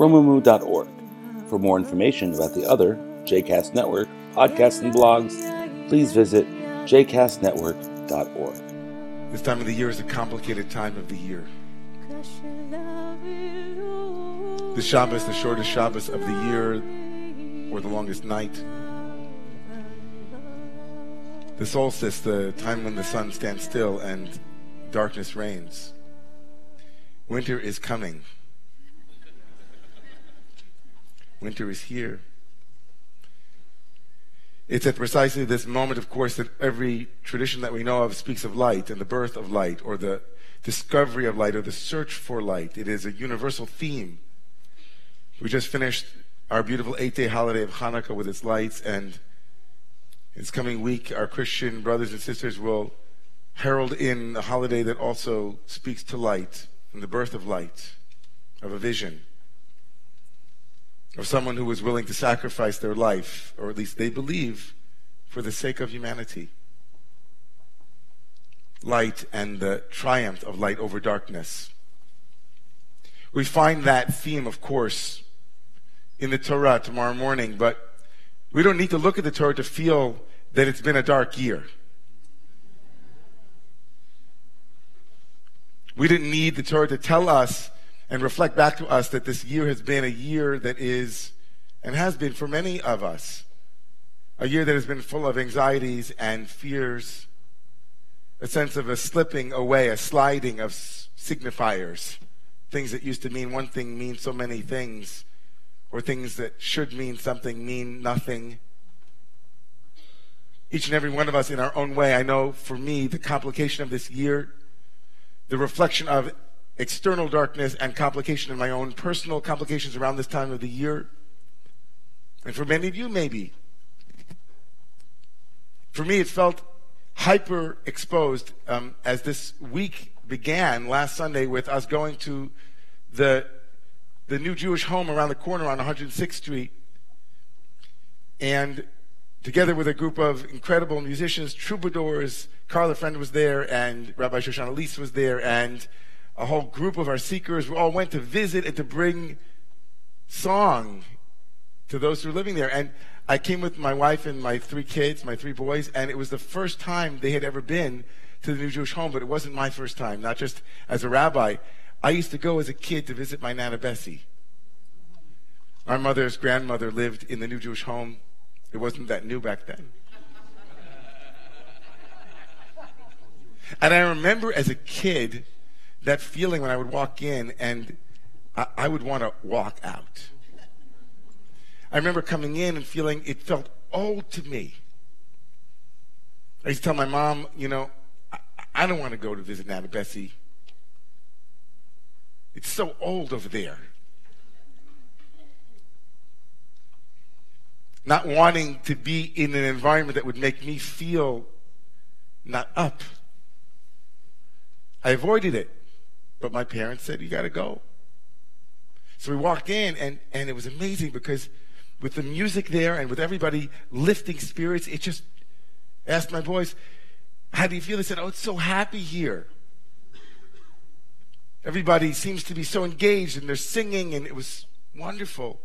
romemu.org. For more information about the other JCast Network podcasts and blogs, please visit jcastnetwork.org. This time of the year is a complicated time of the year. The Shabbos, the shortest Shabbos of the year, or the longest night. The solstice, the time when the sun stands still and darkness reigns. Winter is coming. Winter is here. It's at precisely this moment, of course, that every tradition that we know of speaks of light and the birth of light or the discovery of light or the search for light. It is a universal theme. We just finished our beautiful eight day holiday of Hanukkah with its lights, and this coming week, our Christian brothers and sisters will herald in a holiday that also speaks to light and the birth of light, of a vision of someone who was willing to sacrifice their life, or at least they believe, for the sake of humanity. Light and the triumph of light over darkness. We find that theme, of course, in the Torah tomorrow morning, but we don't need to look at the Torah to feel that it's been a dark year. We didn't need the Torah to tell us and reflect back to us that this year has been a year that is, and has been for many of us, a year that has been full of anxieties and fears, a sense of a slipping away, a sliding of signifiers. Things that used to mean one thing mean so many things, or things that should mean something mean nothing. Each and every one of us in our own way, I know for me, the complication of this year, the reflection of external darkness and complication in my own personal complications around this time of the year. And for many of you, maybe. For me, it felt hyper exposed um, as this week began last Sunday with us going to the, the new Jewish home around the corner on 106th Street. And together with a group of incredible musicians, troubadours, Carla Friend was there, and Rabbi Shoshana Leese was there, and a whole group of our seekers. We all went to visit and to bring song to those who were living there. And I came with my wife and my three kids, my three boys, and it was the first time they had ever been to the New Jewish Home, but it wasn't my first time, not just as a rabbi. I used to go as a kid to visit my Nana Bessie. Our mother's grandmother lived in the New Jewish Home. It wasn't that new back then. And I remember as a kid, that feeling when I would walk in and I, I would want to walk out. I remember coming in and feeling it felt old to me. I used to tell my mom, you know, I, I don't want to go to visit Nana Bessie. It's so old over there. Not wanting to be in an environment that would make me feel not up. I avoided it. But my parents said, You got to go. So we walked in, and, and it was amazing because with the music there and with everybody lifting spirits, it just asked my boys, How do you feel? They said, Oh, it's so happy here. Everybody seems to be so engaged and they're singing, and it was wonderful.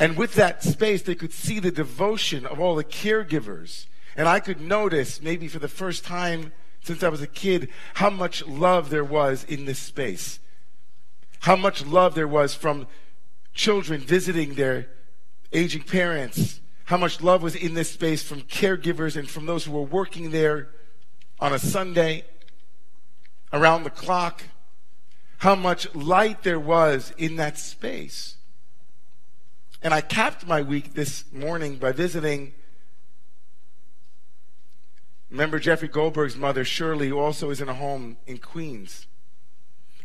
And with that space, they could see the devotion of all the caregivers. And I could notice, maybe for the first time, since I was a kid how much love there was in this space. How much love there was from children visiting their aging parents. How much love was in this space from caregivers and from those who were working there on a Sunday, around the clock. How much light there was in that space. And I capped my week this morning by visiting Remember Jeffrey Goldberg's mother, Shirley, who also is in a home in Queens.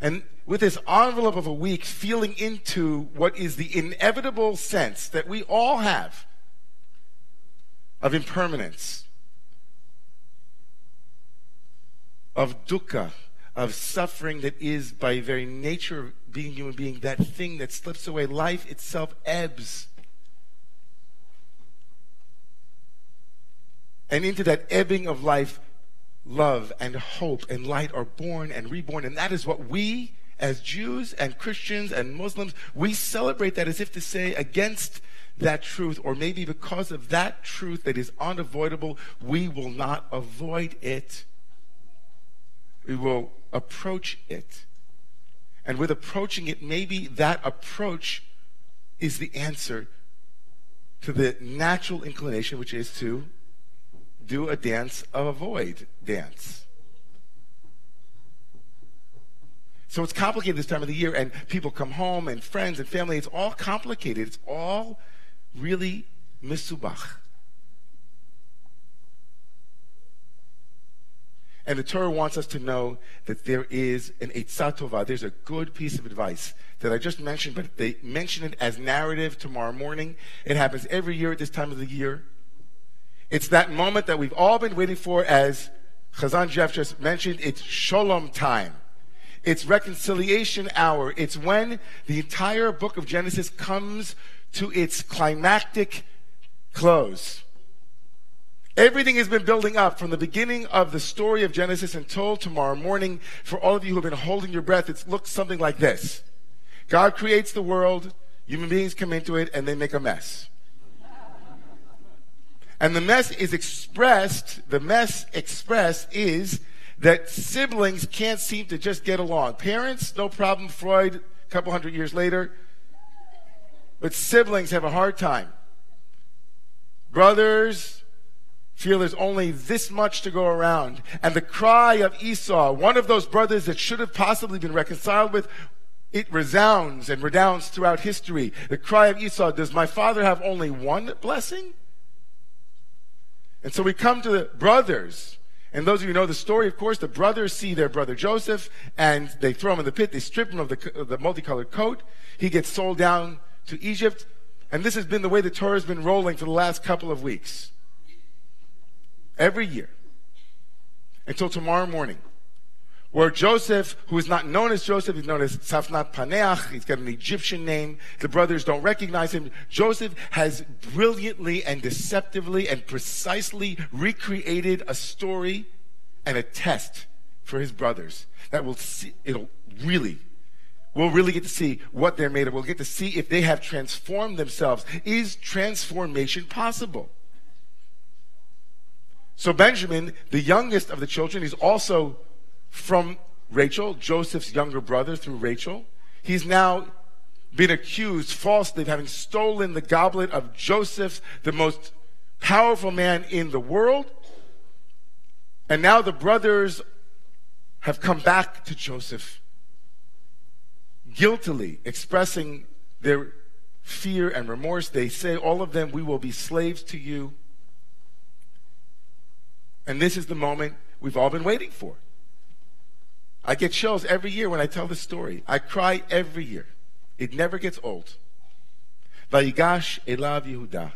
And with this envelope of a week, feeling into what is the inevitable sense that we all have of impermanence, of dukkha, of suffering that is, by very nature of being human being, that thing that slips away. Life itself ebbs. And into that ebbing of life, love and hope and light are born and reborn. And that is what we, as Jews and Christians and Muslims, we celebrate that as if to say, against that truth, or maybe because of that truth that is unavoidable, we will not avoid it. We will approach it. And with approaching it, maybe that approach is the answer to the natural inclination, which is to do a dance of avoid dance. So it's complicated this time of the year, and people come home, and friends and family. It's all complicated. It's all really misubach. And the Torah wants us to know that there is an Eitzah there's a good piece of advice that I just mentioned, but they mention it as narrative tomorrow morning. It happens every year at this time of the year. It's that moment that we've all been waiting for, as Chazan Jeff just mentioned. It's Shalom time. It's reconciliation hour. It's when the entire book of Genesis comes to its climactic close. Everything has been building up from the beginning of the story of Genesis until tomorrow morning. For all of you who have been holding your breath, it looks something like this God creates the world, human beings come into it, and they make a mess. And the mess is expressed, the mess expressed is that siblings can't seem to just get along. Parents, no problem. Freud, a couple hundred years later. But siblings have a hard time. Brothers, feel there's only this much to go around. And the cry of Esau, one of those brothers that should have possibly been reconciled with, it resounds and redounds throughout history. The cry of Esau, does my father have only one blessing? And so we come to the brothers. And those of you know the story, of course, the brothers see their brother Joseph and they throw him in the pit. They strip him of the, of the multicolored coat. He gets sold down to Egypt. And this has been the way the Torah has been rolling for the last couple of weeks every year until tomorrow morning, where Joseph, who is not known as Joseph, he's known as Safnat Paneach, he's got an Egyptian name, the brothers don't recognize him. Joseph has brilliantly and deceptively and precisely recreated a story and a test for his brothers that will see, it'll really We'll really get to see what they're made of. We'll get to see if they have transformed themselves. Is transformation possible? So Benjamin, the youngest of the children, is also from Rachel, Joseph's younger brother through Rachel. He's now been accused falsely of having stolen the goblet of Joseph, the most powerful man in the world. And now the brothers have come back to Joseph, guiltily expressing their fear and remorse. They say, all of them, we will be slaves to you. And this is the moment we've all been waiting for. I get chills every year when I tell this story. I cry every year. It never gets old. Vayigash Elav Yehuda.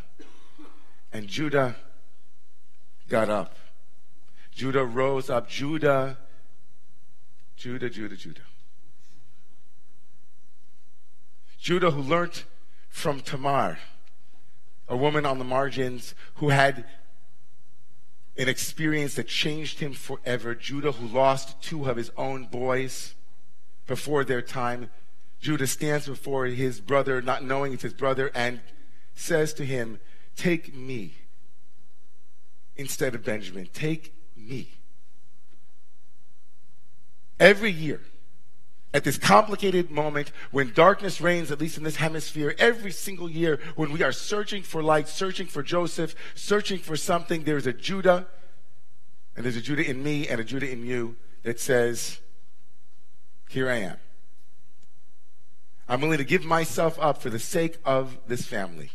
And Judah got up. Judah rose up. Judah, Judah, Judah, Judah. Judah, who learned from Tamar, a woman on the margins who had an experience that changed him forever. Judah, who lost two of his own boys before their time. Judah stands before his brother, not knowing it's his brother, and says to him, Take me instead of Benjamin. Take me. Every year, at this complicated moment when darkness reigns, at least in this hemisphere, every single year when we are searching for light, searching for Joseph, searching for something, there's a Judah, and there's a Judah in me and a Judah in you that says, Here I am. I'm willing to give myself up for the sake of this family.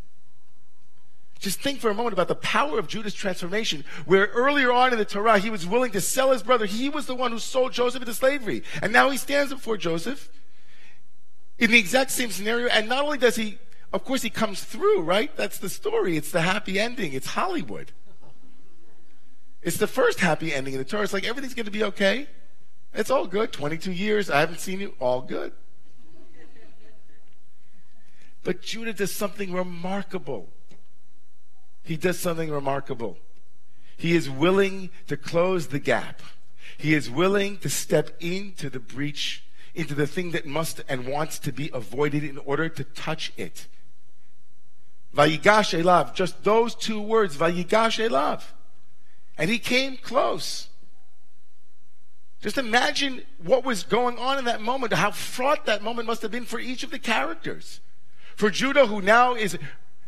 Just think for a moment about the power of Judah's transformation, where earlier on in the Torah, he was willing to sell his brother. He was the one who sold Joseph into slavery. And now he stands before Joseph in the exact same scenario. And not only does he, of course, he comes through, right? That's the story. It's the happy ending. It's Hollywood. It's the first happy ending in the Torah. It's like everything's going to be okay. It's all good. 22 years. I haven't seen you. All good. But Judah does something remarkable he does something remarkable. He is willing to close the gap. He is willing to step into the breach, into the thing that must and wants to be avoided in order to touch it. Vayigash elav, just those two words, Vayigash elav. And he came close. Just imagine what was going on in that moment, how fraught that moment must have been for each of the characters. For Judah, who now is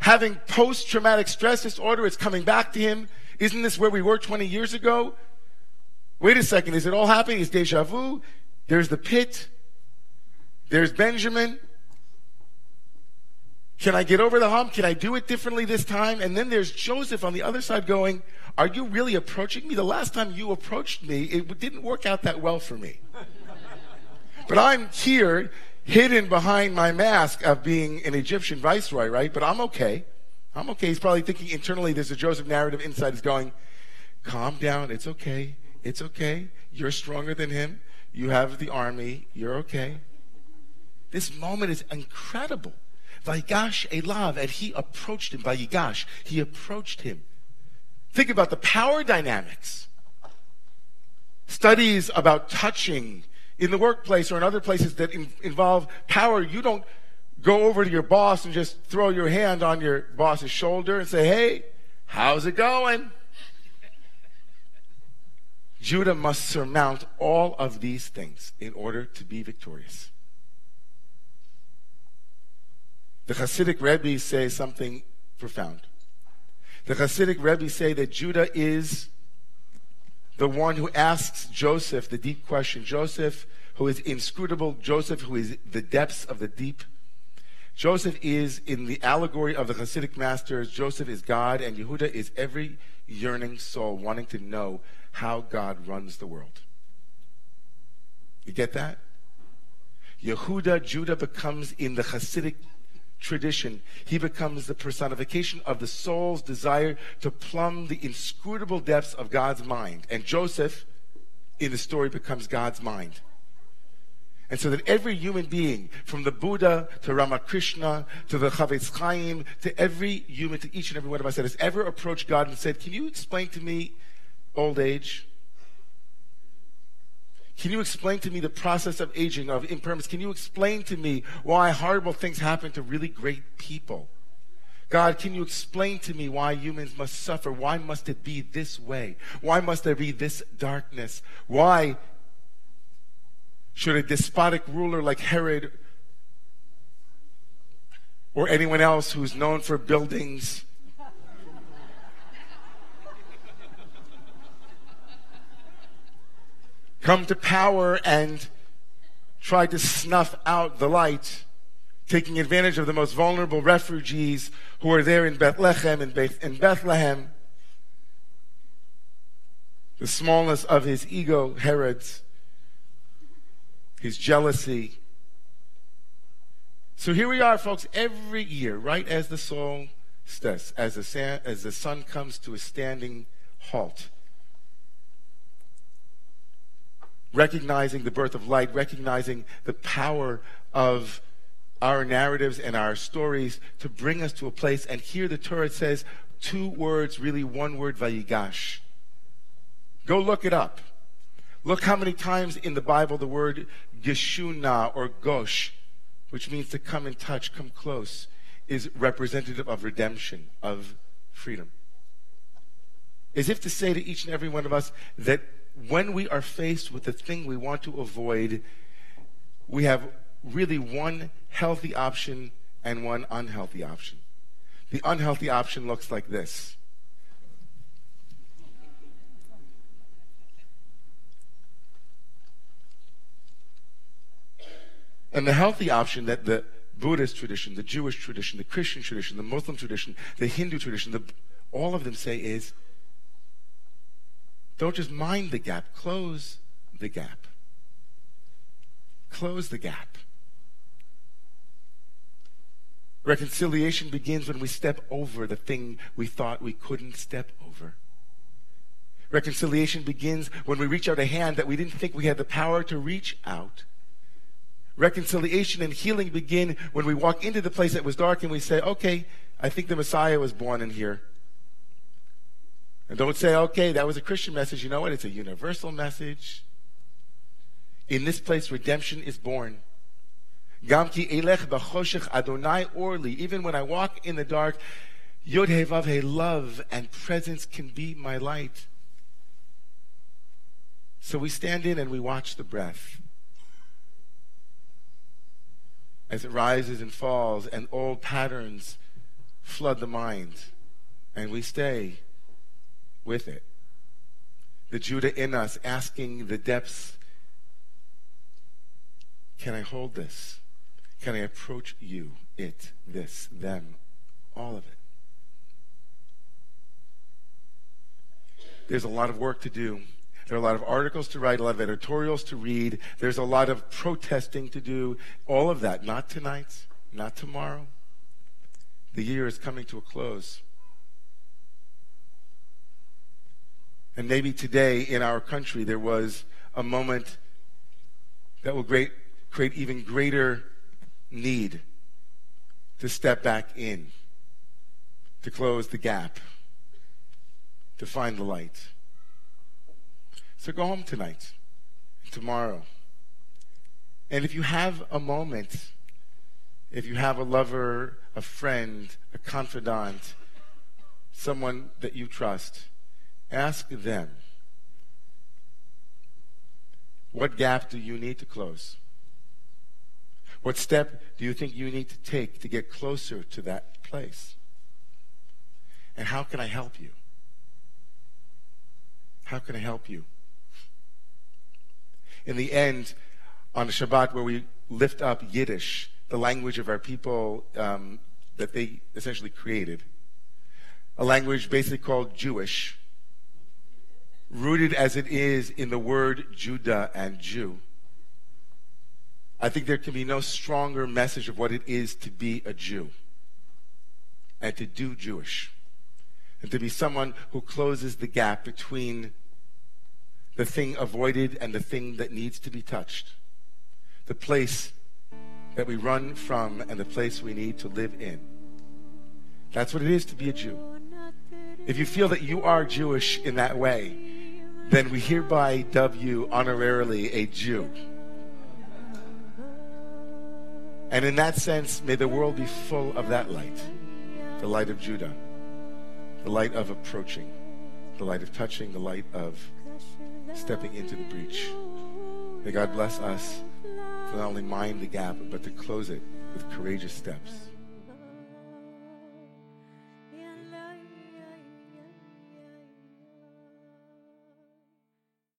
having post traumatic stress disorder. It's coming back to him. Isn't this where we were 20 years ago? Wait a second. Is it all happening? Is deja vu? There's the pit. There's Benjamin. Can I get over the hump? Can I do it differently this time? And then there's Joseph on the other side going, Are you really approaching me? The last time you approached me, it didn't work out that well for me. but I'm here hidden behind my mask of being an Egyptian viceroy, right? But I'm okay. I'm okay. He's probably thinking internally there's a Joseph narrative inside. He's going, calm down. It's okay. It's okay. You're stronger than him. You have the army. You're okay. This moment is incredible. Vayigash Elav, and he approached him. Vayigash, he approached him. Think about the power dynamics. Studies about touching in the workplace or in other places that in, involve power, you don't go over to your boss and just throw your hand on your boss's shoulder and say, hey, how's it going? Judah must surmount all of these things in order to be victorious. The Hasidic Rebbe say something profound. The Hasidic Rebbe say that Judah is the one who asks Joseph the deep question Joseph, who is inscrutable, Joseph, who is the depths of the deep. Joseph is in the allegory of the Hasidic masters, Joseph is God, and Yehuda is every yearning soul wanting to know how God runs the world. You get that? Yehuda, Judah becomes in the Hasidic tradition, he becomes the personification of the soul's desire to plumb the inscrutable depths of God's mind. And Joseph, in the story, becomes God's mind. And so that every human being, from the Buddha to Ramakrishna to the Chafetz Chaim, to every human, to each and every one of us that has ever approached God and said, Can you explain to me old age? Can you explain to me the process of aging, of impermanence? Can you explain to me why horrible things happen to really great people? God, can you explain to me why humans must suffer? Why must it be this way? Why must there be this darkness? Why should a despotic ruler like Herod or anyone else who's known for buildings come to power and try to snuff out the light, taking advantage of the most vulnerable refugees who are there in Bethlehem and Beth- in Bethlehem. The smallness of his ego, Herod's, his jealousy. So here we are, folks, every year, right as the song says, as the, as the sun comes to a standing halt recognizing the birth of light, recognizing the power of our narratives and our stories to bring us to a place. And here the Torah says two words, really one word, vayigash. Go look it up. Look how many times in the Bible the word geshuna or gosh, which means to come in touch, come close, is representative of redemption, of freedom. As if to say to each and every one of us that when we are faced with the thing we want to avoid, we have really one healthy option and one unhealthy option. The unhealthy option looks like this. And the healthy option that the Buddhist tradition, the Jewish tradition, the Christian tradition, the Muslim tradition, the Hindu tradition, the, all of them say is don't just mind the gap, close the gap. Close the gap. Reconciliation begins when we step over the thing we thought we couldn't step over. Reconciliation begins when we reach out a hand that we didn't think we had the power to reach out. Reconciliation and healing begin when we walk into the place that was dark and we say, okay, I think the Messiah was born in here. And don't say, okay, that was a Christian message. You know what? It's a universal message. In this place, redemption is born. Gamki elech Adonai orli. Even when I walk in the dark, Yod He love and presence can be my light. So we stand in and we watch the breath as it rises and falls, and old patterns flood the mind, and we stay with it. The Judah in us asking the depths Can I hold this? Can I approach you, it, this, them, all of it? There's a lot of work to do. There are a lot of articles to write, a lot of editorials to read. There's a lot of protesting to do. All of that. Not tonight, not tomorrow. The year is coming to a close. And maybe today in our country there was a moment that will great, create even greater need to step back in, to close the gap, to find the light. So go home tonight, tomorrow. And if you have a moment, if you have a lover, a friend, a confidant, someone that you trust, ask them what gap do you need to close? What step do you think you need to take to get closer to that place? And how can I help you? How can I help you? in the end, on a Shabbat where we lift up Yiddish, the language of our people um, that they essentially created, a language basically called Jewish, rooted as it is in the word Judah and Jew. I think there can be no stronger message of what it is to be a Jew and to do Jewish and to be someone who closes the gap between the thing avoided and the thing that needs to be touched, the place that we run from and the place we need to live in. That's what it is to be a Jew. If you feel that you are Jewish in that way, then we hereby dub you honorarily a Jew. And in that sense, may the world be full of that light the light of Judah, the light of approaching, the light of touching, the light of stepping into the breach. May God bless us to not only mind the gap, but to close it with courageous steps.